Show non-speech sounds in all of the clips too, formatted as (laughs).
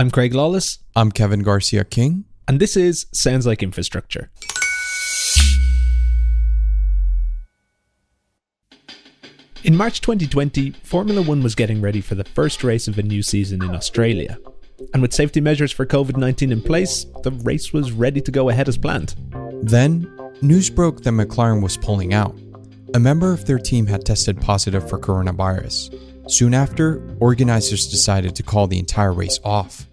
I'm Craig Lawless. I'm Kevin Garcia King. And this is Sounds Like Infrastructure. In March 2020, Formula One was getting ready for the first race of a new season in Australia. And with safety measures for COVID 19 in place, the race was ready to go ahead as planned. Then, news broke that McLaren was pulling out. A member of their team had tested positive for coronavirus. Soon after, organizers decided to call the entire race off.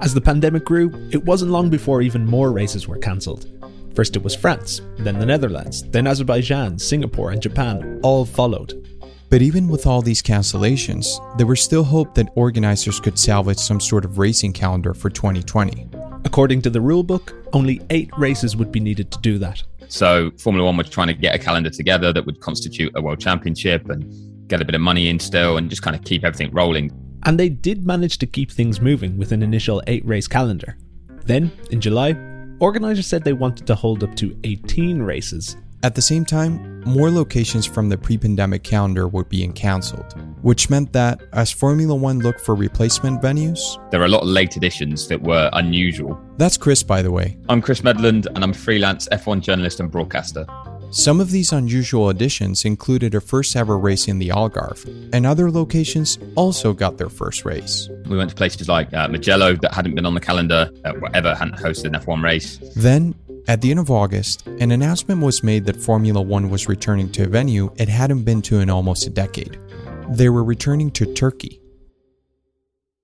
As the pandemic grew, it wasn't long before even more races were cancelled. First it was France, then the Netherlands, then Azerbaijan, Singapore, and Japan all followed. But even with all these cancellations, there was still hope that organizers could salvage some sort of racing calendar for 2020. According to the rulebook, only eight races would be needed to do that. So Formula One was trying to get a calendar together that would constitute a world championship and get a bit of money in still and just kind of keep everything rolling. And they did manage to keep things moving with an initial eight race calendar. Then, in July, organisers said they wanted to hold up to 18 races at the same time, more locations from the pre pandemic calendar were being cancelled, which meant that as Formula One looked for replacement venues, there are a lot of late additions that were unusual. That's Chris, by the way. I'm Chris Medland, and I'm a freelance F1 journalist and broadcaster. Some of these unusual additions included a first ever race in the Algarve, and other locations also got their first race. We went to places like uh, Mugello that hadn't been on the calendar, uh, ever hadn't hosted an F1 race. Then at the end of August, an announcement was made that Formula One was returning to a venue it hadn't been to in almost a decade. They were returning to Turkey.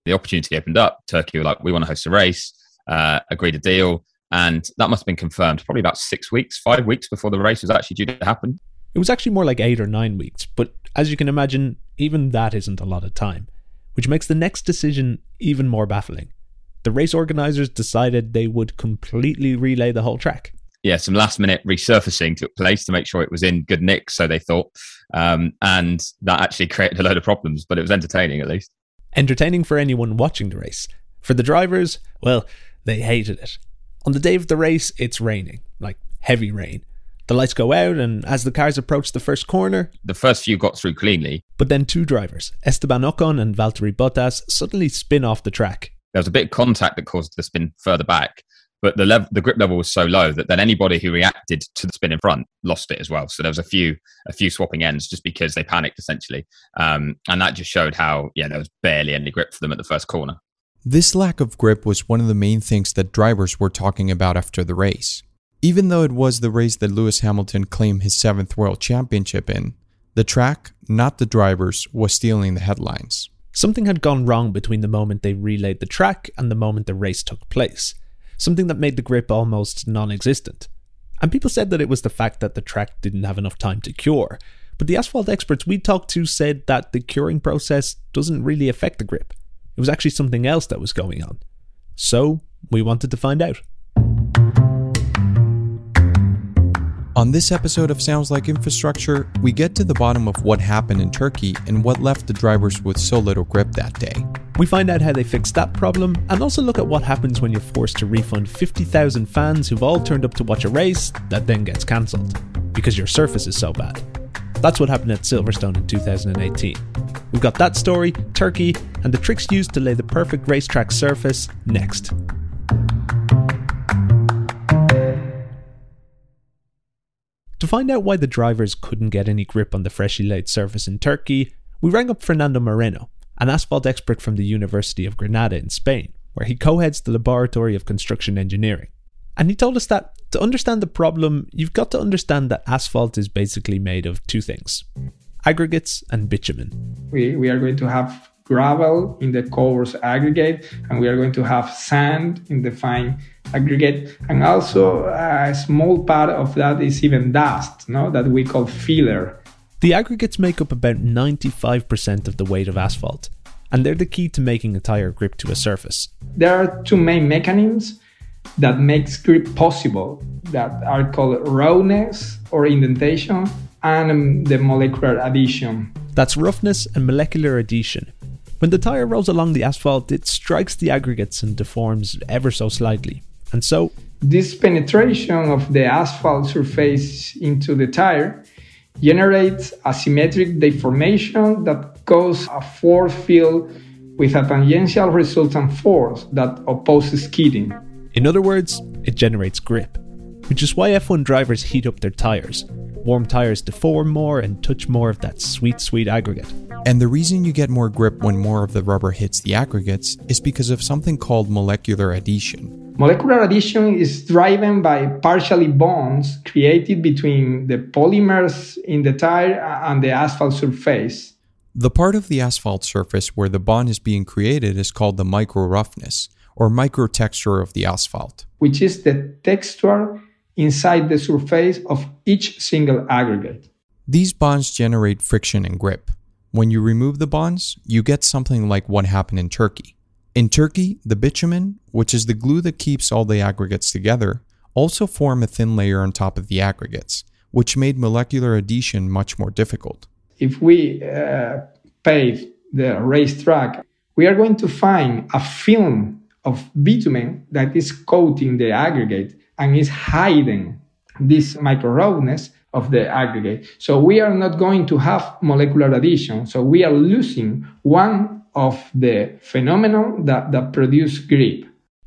The opportunity opened up. Turkey were like, we want to host a race, uh, agreed a deal, and that must have been confirmed probably about six weeks, five weeks before the race was actually due to happen. It was actually more like eight or nine weeks, but as you can imagine, even that isn't a lot of time, which makes the next decision even more baffling the race organizers decided they would completely relay the whole track. Yeah, some last minute resurfacing took place to make sure it was in good nick, so they thought. Um, and that actually (laughs) created a load of problems, but it was entertaining at least. Entertaining for anyone watching the race. For the drivers, well, they hated it. On the day of the race, it's raining, like heavy rain. The lights go out, and as the cars approach the first corner, the first few got through cleanly. But then two drivers, Esteban Ocon and Valtteri Bottas, suddenly spin off the track there was a bit of contact that caused the spin further back, but the level, the grip level was so low that then anybody who reacted to the spin in front lost it as well. So there was a few a few swapping ends just because they panicked essentially, um, and that just showed how yeah there was barely any grip for them at the first corner. This lack of grip was one of the main things that drivers were talking about after the race. Even though it was the race that Lewis Hamilton claimed his seventh world championship in, the track, not the drivers, was stealing the headlines. Something had gone wrong between the moment they relayed the track and the moment the race took place. Something that made the grip almost non existent. And people said that it was the fact that the track didn't have enough time to cure. But the asphalt experts we talked to said that the curing process doesn't really affect the grip. It was actually something else that was going on. So, we wanted to find out. On this episode of Sounds Like Infrastructure, we get to the bottom of what happened in Turkey and what left the drivers with so little grip that day. We find out how they fixed that problem and also look at what happens when you're forced to refund 50,000 fans who've all turned up to watch a race that then gets cancelled because your surface is so bad. That's what happened at Silverstone in 2018. We've got that story, Turkey, and the tricks used to lay the perfect racetrack surface next. To find out why the drivers couldn't get any grip on the freshly laid surface in Turkey, we rang up Fernando Moreno, an asphalt expert from the University of Granada in Spain, where he co heads the Laboratory of Construction Engineering. And he told us that to understand the problem, you've got to understand that asphalt is basically made of two things aggregates and bitumen. We, we are going to have gravel in the coarse aggregate, and we are going to have sand in the fine aggregate. And also, a small part of that is even dust, no? that we call filler. The aggregates make up about 95% of the weight of asphalt, and they're the key to making a tire grip to a surface. There are two main mechanisms that make grip possible that are called roughness or indentation and um, the molecular adhesion. That's roughness and molecular adhesion, when the tyre rolls along the asphalt, it strikes the aggregates and deforms ever so slightly. And so, this penetration of the asphalt surface into the tire generates asymmetric deformation that causes a force field with a tangential resultant force that opposes skidding. In other words, it generates grip, which is why F1 drivers heat up their tyres. Warm tyres deform more and touch more of that sweet, sweet aggregate. And the reason you get more grip when more of the rubber hits the aggregates is because of something called molecular adhesion. Molecular adhesion is driven by partially bonds created between the polymers in the tire and the asphalt surface. The part of the asphalt surface where the bond is being created is called the micro roughness or microtexture of the asphalt, which is the texture inside the surface of each single aggregate. These bonds generate friction and grip. When you remove the bonds, you get something like what happened in Turkey. In Turkey, the bitumen, which is the glue that keeps all the aggregates together, also form a thin layer on top of the aggregates, which made molecular adhesion much more difficult. If we uh, pave the racetrack, we are going to find a film of bitumen that is coating the aggregate and is hiding this micro roughness of the aggregate. So we are not going to have molecular adhesion. So we are losing one of the phenomena that, that produce grip.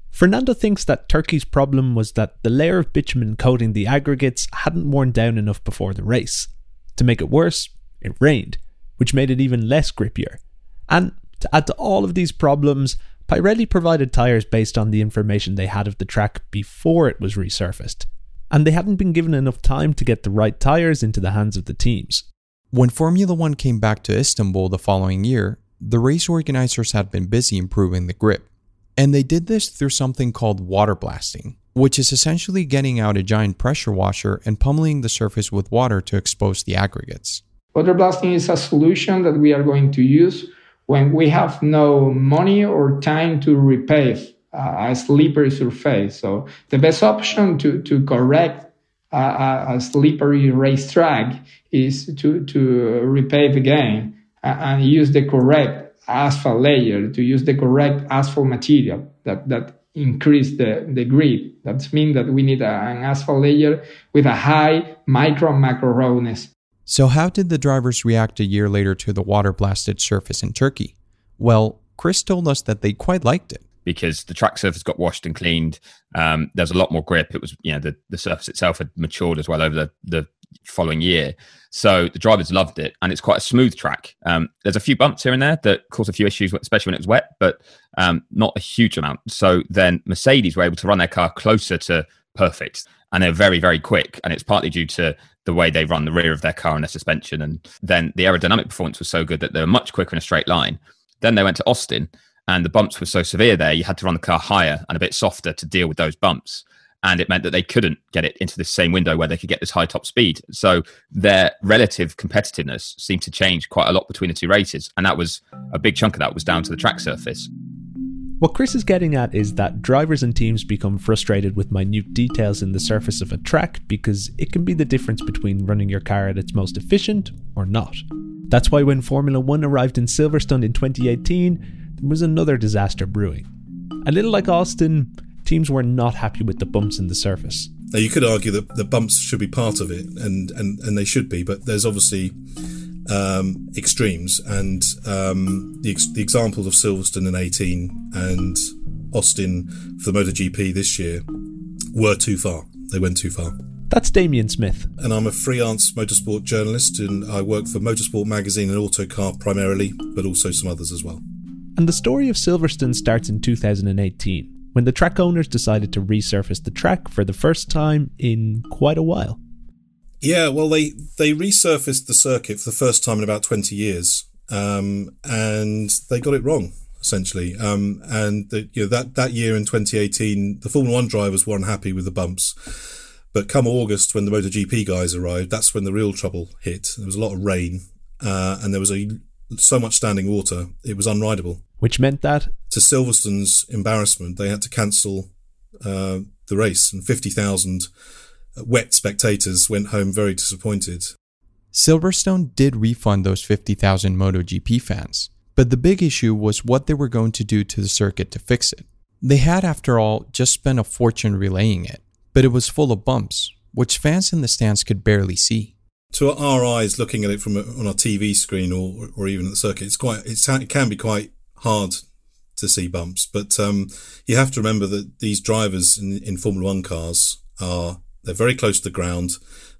Fernando thinks that Turkey's problem was that the layer of bitumen coating the aggregates hadn't worn down enough before the race. To make it worse, it rained, which made it even less grippier. And to add to all of these problems, Pirelli provided tyres based on the information they had of the track before it was resurfaced and they hadn't been given enough time to get the right tyres into the hands of the teams. When Formula One came back to Istanbul the following year, the race organizers had been busy improving the grip. And they did this through something called water blasting, which is essentially getting out a giant pressure washer and pummeling the surface with water to expose the aggregates. Water blasting is a solution that we are going to use when we have no money or time to repave uh, a slippery surface. So the best option to, to correct uh, a, a slippery racetrack is to, to repave again uh, and use the correct asphalt layer, to use the correct asphalt material that, that increase the, the grip. That means that we need a, an asphalt layer with a high micro macro roughness. So how did the drivers react a year later to the water blasted surface in Turkey? Well, Chris told us that they quite liked it because the track surface got washed and cleaned. Um, there's a lot more grip. It was, you know, the, the surface itself had matured as well over the, the following year. So the drivers loved it, and it's quite a smooth track. Um, there's a few bumps here and there that cause a few issues, especially when it was wet, but um, not a huge amount. So then Mercedes were able to run their car closer to perfect, and they're very, very quick. And it's partly due to the way they run the rear of their car and their suspension. And then the aerodynamic performance was so good that they were much quicker in a straight line. Then they went to Austin and the bumps were so severe there, you had to run the car higher and a bit softer to deal with those bumps. And it meant that they couldn't get it into the same window where they could get this high top speed. So their relative competitiveness seemed to change quite a lot between the two races. And that was a big chunk of that was down to the track surface. What Chris is getting at is that drivers and teams become frustrated with minute details in the surface of a track because it can be the difference between running your car at its most efficient or not. That's why when Formula One arrived in Silverstone in 2018, there was another disaster brewing. A little like Austin, teams were not happy with the bumps in the surface. Now you could argue that the bumps should be part of it, and and, and they should be, but there's obviously um, extremes, and um, the the examples of Silverstone in 18 and Austin for the MotoGP this year were too far. They went too far. That's Damien Smith. And I'm a freelance motorsport journalist, and I work for Motorsport Magazine and Autocar primarily, but also some others as well. And the story of Silverstone starts in 2018, when the track owners decided to resurface the track for the first time in quite a while. Yeah, well, they, they resurfaced the circuit for the first time in about 20 years, um, and they got it wrong essentially. Um, and the, you know, that that year in 2018, the Formula One drivers were unhappy with the bumps. But come August, when the MotoGP guys arrived, that's when the real trouble hit. There was a lot of rain, uh, and there was a so much standing water, it was unrideable. Which meant that? To Silverstone's embarrassment, they had to cancel uh, the race, and 50,000 wet spectators went home very disappointed. Silverstone did refund those 50,000 MotoGP fans, but the big issue was what they were going to do to the circuit to fix it. They had, after all, just spent a fortune relaying it, but it was full of bumps, which fans in the stands could barely see to our eyes looking at it from a, on a TV screen or or even at the circuit, it's quite it's, it can be quite hard to see bumps. But um, you have to remember that these drivers in, in Formula One cars are they're very close to the ground,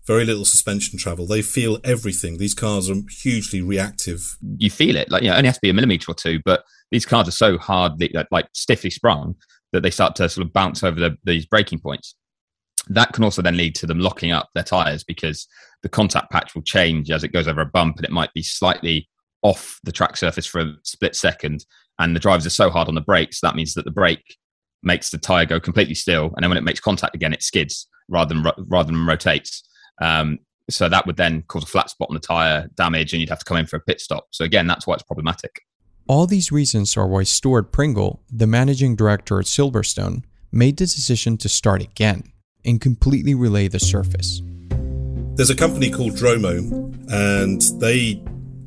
very little suspension travel. They feel everything. These cars are hugely reactive. You feel it, like you know, it only has to be a millimeter or two, but these cars are so hard, like stiffly sprung, that they start to sort of bounce over the, these braking points. That can also then lead to them locking up their tires because the contact patch will change as it goes over a bump, and it might be slightly off the track surface for a split second. And the drivers are so hard on the brakes, that means that the brake makes the tire go completely still, and then when it makes contact again, it skids rather than rather than rotates. Um, so that would then cause a flat spot on the tire, damage, and you'd have to come in for a pit stop. So again, that's why it's problematic. All these reasons are why Stuart Pringle, the managing director at Silverstone, made the decision to start again and completely relay the surface. There's a company called Dromo, and they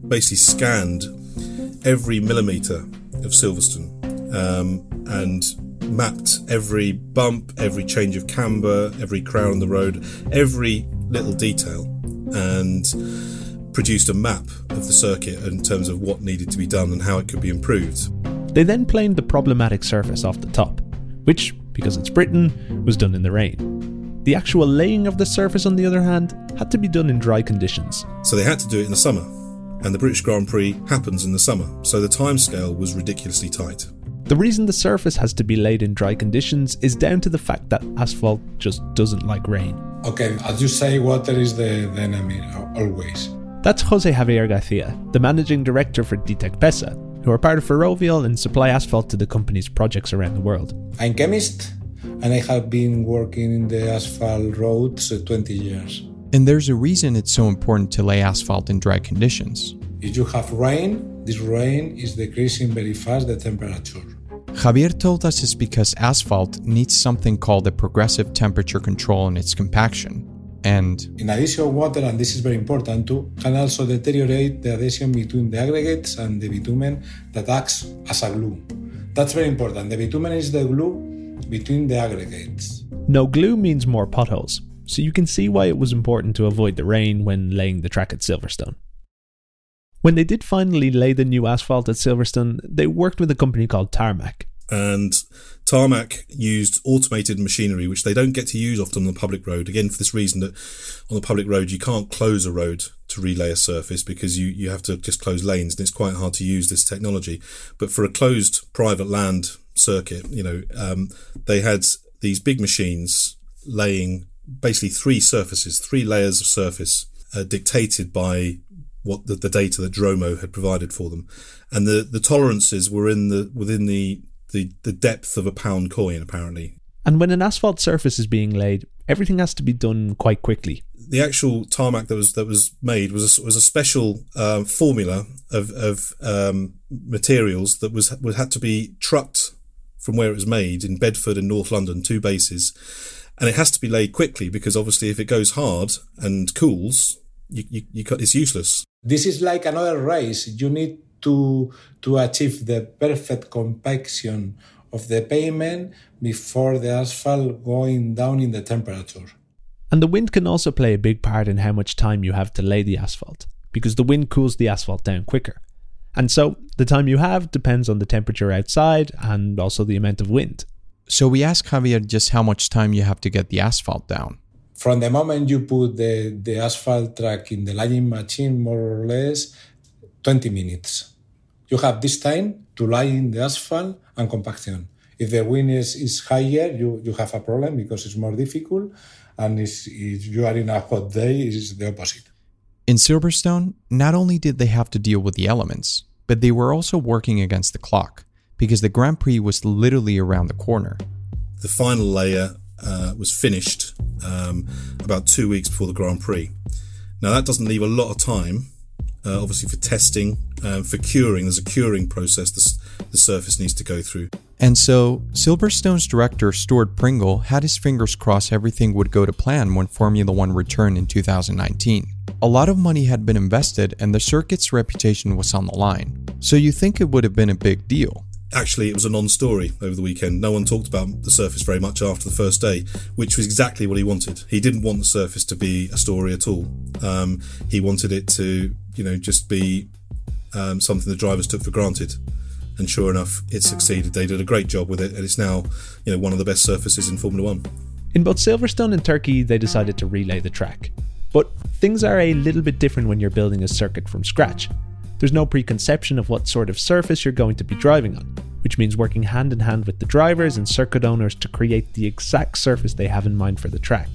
basically scanned every millimeter of Silverstone um, and mapped every bump, every change of camber, every crown on the road, every little detail, and produced a map of the circuit in terms of what needed to be done and how it could be improved. They then planed the problematic surface off the top, which, because it's Britain, was done in the rain. The actual laying of the surface, on the other hand, had to be done in dry conditions. So they had to do it in the summer, and the British Grand Prix happens in the summer, so the timescale was ridiculously tight. The reason the surface has to be laid in dry conditions is down to the fact that asphalt just doesn't like rain. Okay, as you say, water is the, the enemy uh, always. That's Jose Javier Garcia, the managing director for Ditec Pesa, who are part of Ferrovial and supply asphalt to the company's projects around the world. I'm chemist and I have been working in the asphalt roads uh, 20 years. And there's a reason it's so important to lay asphalt in dry conditions. If you have rain, this rain is decreasing very fast the temperature. Javier told us it's because asphalt needs something called a progressive temperature control in its compaction. And in addition, water, and this is very important too, can also deteriorate the adhesion between the aggregates and the bitumen that acts as a glue. That's very important. The bitumen is the glue between the aggregates. No glue means more potholes, so you can see why it was important to avoid the rain when laying the track at Silverstone. When they did finally lay the new asphalt at Silverstone, they worked with a company called Tarmac. And Tarmac used automated machinery, which they don't get to use often on the public road. Again, for this reason that on the public road, you can't close a road to relay a surface because you, you have to just close lanes and it's quite hard to use this technology. But for a closed private land circuit, you know, um, they had these big machines laying basically three surfaces, three layers of surface uh, dictated by what the, the data that Dromo had provided for them, and the the tolerances were in the within the the, the depth of a pound coin apparently. And when an asphalt surface is being laid, everything has to be done quite quickly. The actual tarmac that was that was made was a, was a special um, formula of of um, materials that was, was had to be trucked from where it was made in Bedford and North London, two bases, and it has to be laid quickly because obviously if it goes hard and cools, you, you, you cut, it's useless. This is like another race. You need to to achieve the perfect compaction of the pavement before the asphalt going down in the temperature. And the wind can also play a big part in how much time you have to lay the asphalt, because the wind cools the asphalt down quicker. And so the time you have depends on the temperature outside and also the amount of wind. So we asked Javier just how much time you have to get the asphalt down from the moment you put the, the asphalt track in the laying machine, more or less 20 minutes. You have this time to lie in the asphalt and compaction. If the wind is, is higher, you, you have a problem because it's more difficult. And if you are in a hot day, it's the opposite. In Silverstone, not only did they have to deal with the elements, but they were also working against the clock because the Grand Prix was literally around the corner. The final layer uh, was finished um, about two weeks before the Grand Prix. Now, that doesn't leave a lot of time, uh, obviously, for testing, um, for curing. There's a curing process the, the surface needs to go through. And so, Silverstone's director, Stuart Pringle, had his fingers crossed everything would go to plan when Formula One returned in 2019. A lot of money had been invested, and the circuit's reputation was on the line. So, you think it would have been a big deal actually it was a non-story over the weekend. No one talked about the surface very much after the first day, which was exactly what he wanted. He didn't want the surface to be a story at all. Um, he wanted it to, you know, just be um, something the drivers took for granted. And sure enough, it succeeded. They did a great job with it, and it's now, you know, one of the best surfaces in Formula One. In both Silverstone and Turkey, they decided to relay the track. But things are a little bit different when you're building a circuit from scratch. There's no preconception of what sort of surface you're going to be driving on, which means working hand in hand with the drivers and circuit owners to create the exact surface they have in mind for the track.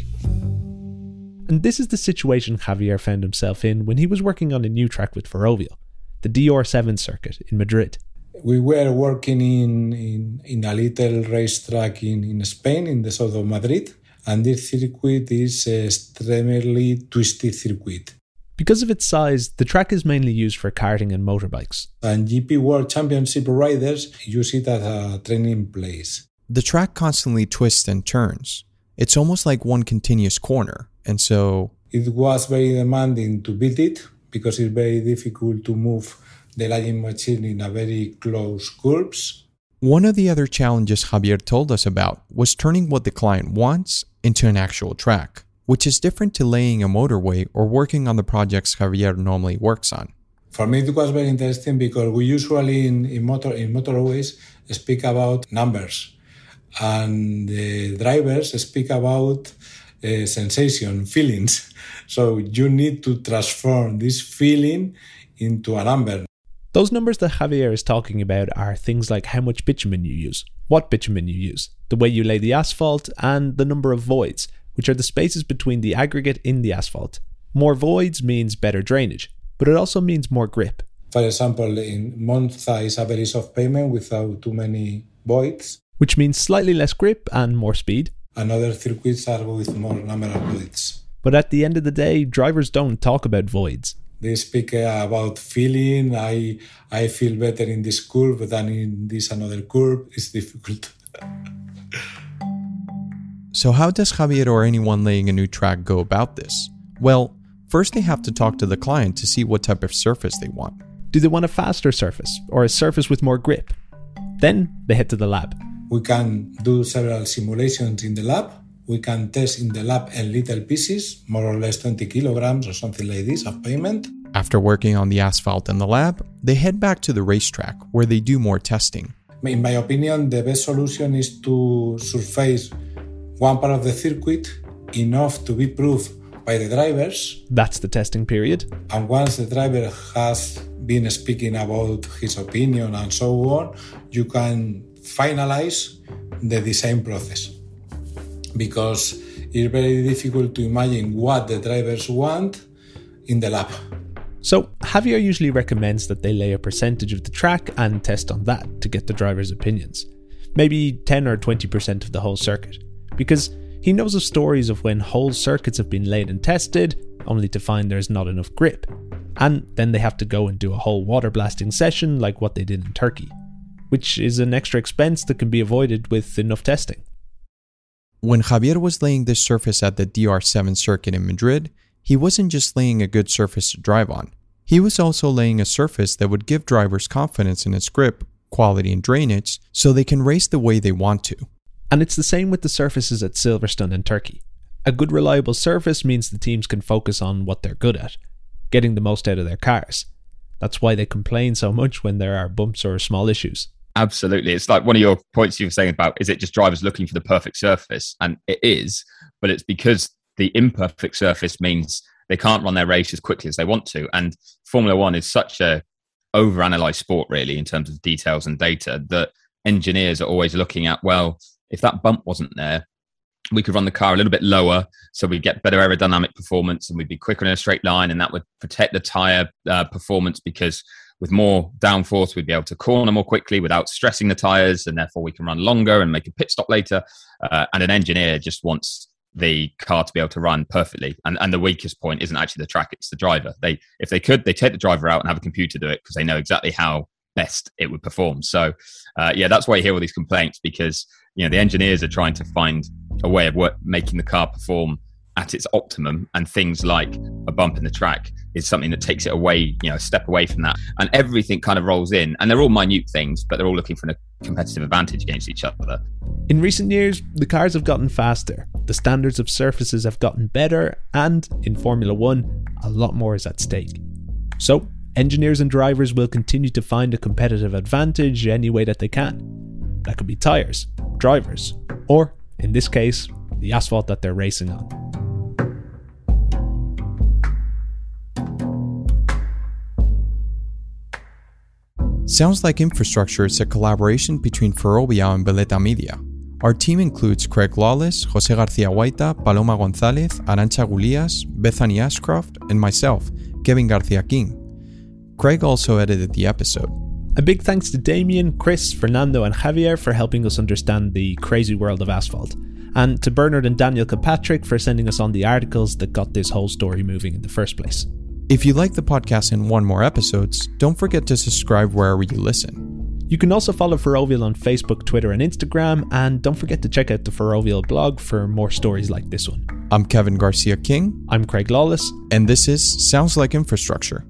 And this is the situation Javier found himself in when he was working on a new track with Ferrovial, the DR7 circuit in Madrid. We were working in, in, in a little racetrack in, in Spain, in the south of Madrid, and this circuit is a extremely twisty circuit. Because of its size, the track is mainly used for karting and motorbikes. And GP World Championship riders use it as a training place. The track constantly twists and turns. It's almost like one continuous corner, and so. It was very demanding to build it because it's very difficult to move the laying machine in a very close curves. One of the other challenges Javier told us about was turning what the client wants into an actual track, which is different to laying a motorway or working on the projects Javier normally works on. For me, it was very interesting because we usually in, in motor in motorways speak about numbers, and the drivers speak about uh, sensation, (laughs) feelings. So you need to transform this feeling into a number. Those numbers that Javier is talking about are things like how much bitumen you use, what bitumen you use, the way you lay the asphalt, and the number of voids, which are the spaces between the aggregate in the asphalt. More voids means better drainage, but it also means more grip. For example, in Monza is a very soft pavement without too many voids. Which means slightly less grip and more speed. And other circuits are with more number of voids. But at the end of the day, drivers don't talk about voids. They speak uh, about feeling. I I feel better in this curve than in this another curve. It's difficult. (laughs) so how does Javier or anyone laying a new track go about this? Well, first they have to talk to the client to see what type of surface they want. Do they want a faster surface or a surface with more grip? Then they head to the lab. We can do several simulations in the lab we can test in the lab in little pieces, more or less 20 kilograms or something like this of pavement. After working on the asphalt in the lab, they head back to the racetrack where they do more testing. In my opinion, the best solution is to surface one part of the circuit enough to be proved by the drivers. That's the testing period. And once the driver has been speaking about his opinion and so on, you can finalize the design process because it's very difficult to imagine what the drivers want in the lab. So, Javier usually recommends that they lay a percentage of the track and test on that to get the driver's opinions. Maybe 10 or 20% of the whole circuit. Because he knows of stories of when whole circuits have been laid and tested, only to find there's not enough grip. And then they have to go and do a whole water blasting session like what they did in Turkey, which is an extra expense that can be avoided with enough testing. When Javier was laying this surface at the DR7 circuit in Madrid, he wasn't just laying a good surface to drive on. He was also laying a surface that would give drivers confidence in its grip, quality, and drainage so they can race the way they want to. And it's the same with the surfaces at Silverstone and Turkey. A good, reliable surface means the teams can focus on what they're good at, getting the most out of their cars. That's why they complain so much when there are bumps or small issues. Absolutely. It's like one of your points you were saying about is it just drivers looking for the perfect surface? And it is, but it's because the imperfect surface means they can't run their race as quickly as they want to. And Formula One is such a overanalyzed sport, really, in terms of details and data, that engineers are always looking at, well, if that bump wasn't there, we could run the car a little bit lower so we'd get better aerodynamic performance and we'd be quicker in a straight line and that would protect the tire uh, performance because with more downforce, we'd be able to corner more quickly without stressing the tires, and therefore we can run longer and make a pit stop later. Uh, and an engineer just wants the car to be able to run perfectly. And and the weakest point isn't actually the track; it's the driver. They if they could, they take the driver out and have a computer do it because they know exactly how best it would perform. So uh, yeah, that's why you hear all these complaints because you know the engineers are trying to find a way of work, making the car perform at its optimum and things like a bump in the track is something that takes it away you know a step away from that. And everything kind of rolls in and they're all minute things but they're all looking for a competitive advantage against each other. In recent years the cars have gotten faster. The standards of surfaces have gotten better and in formula 1 a lot more is at stake. So engineers and drivers will continue to find a competitive advantage any way that they can. That could be tyres, drivers, or, in this case, the asphalt that they're racing on. Sounds Like Infrastructure is a collaboration between Ferrovial and Veleta Media. Our team includes Craig Lawless, Jose Garcia Huayta, Paloma Gonzalez, Arancha Gulias, Bethany Ashcroft, and myself, Kevin Garcia King. Craig also edited the episode. A big thanks to Damien, Chris, Fernando, and Javier for helping us understand the crazy world of asphalt, and to Bernard and Daniel Kilpatrick for sending us on the articles that got this whole story moving in the first place. If you like the podcast and want more episodes, don't forget to subscribe wherever you listen. You can also follow Ferrovial on Facebook, Twitter, and Instagram, and don't forget to check out the Ferrovial blog for more stories like this one. I'm Kevin Garcia King, I'm Craig Lawless. and this is Sounds Like Infrastructure.